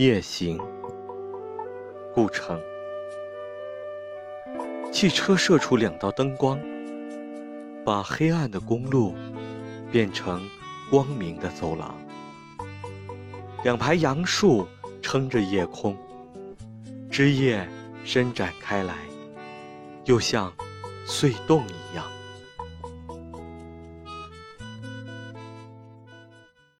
夜行故城汽车射出两道灯光，把黑暗的公路变成光明的走廊。两排杨树撑着夜空，枝叶伸展开来，又像隧洞一样。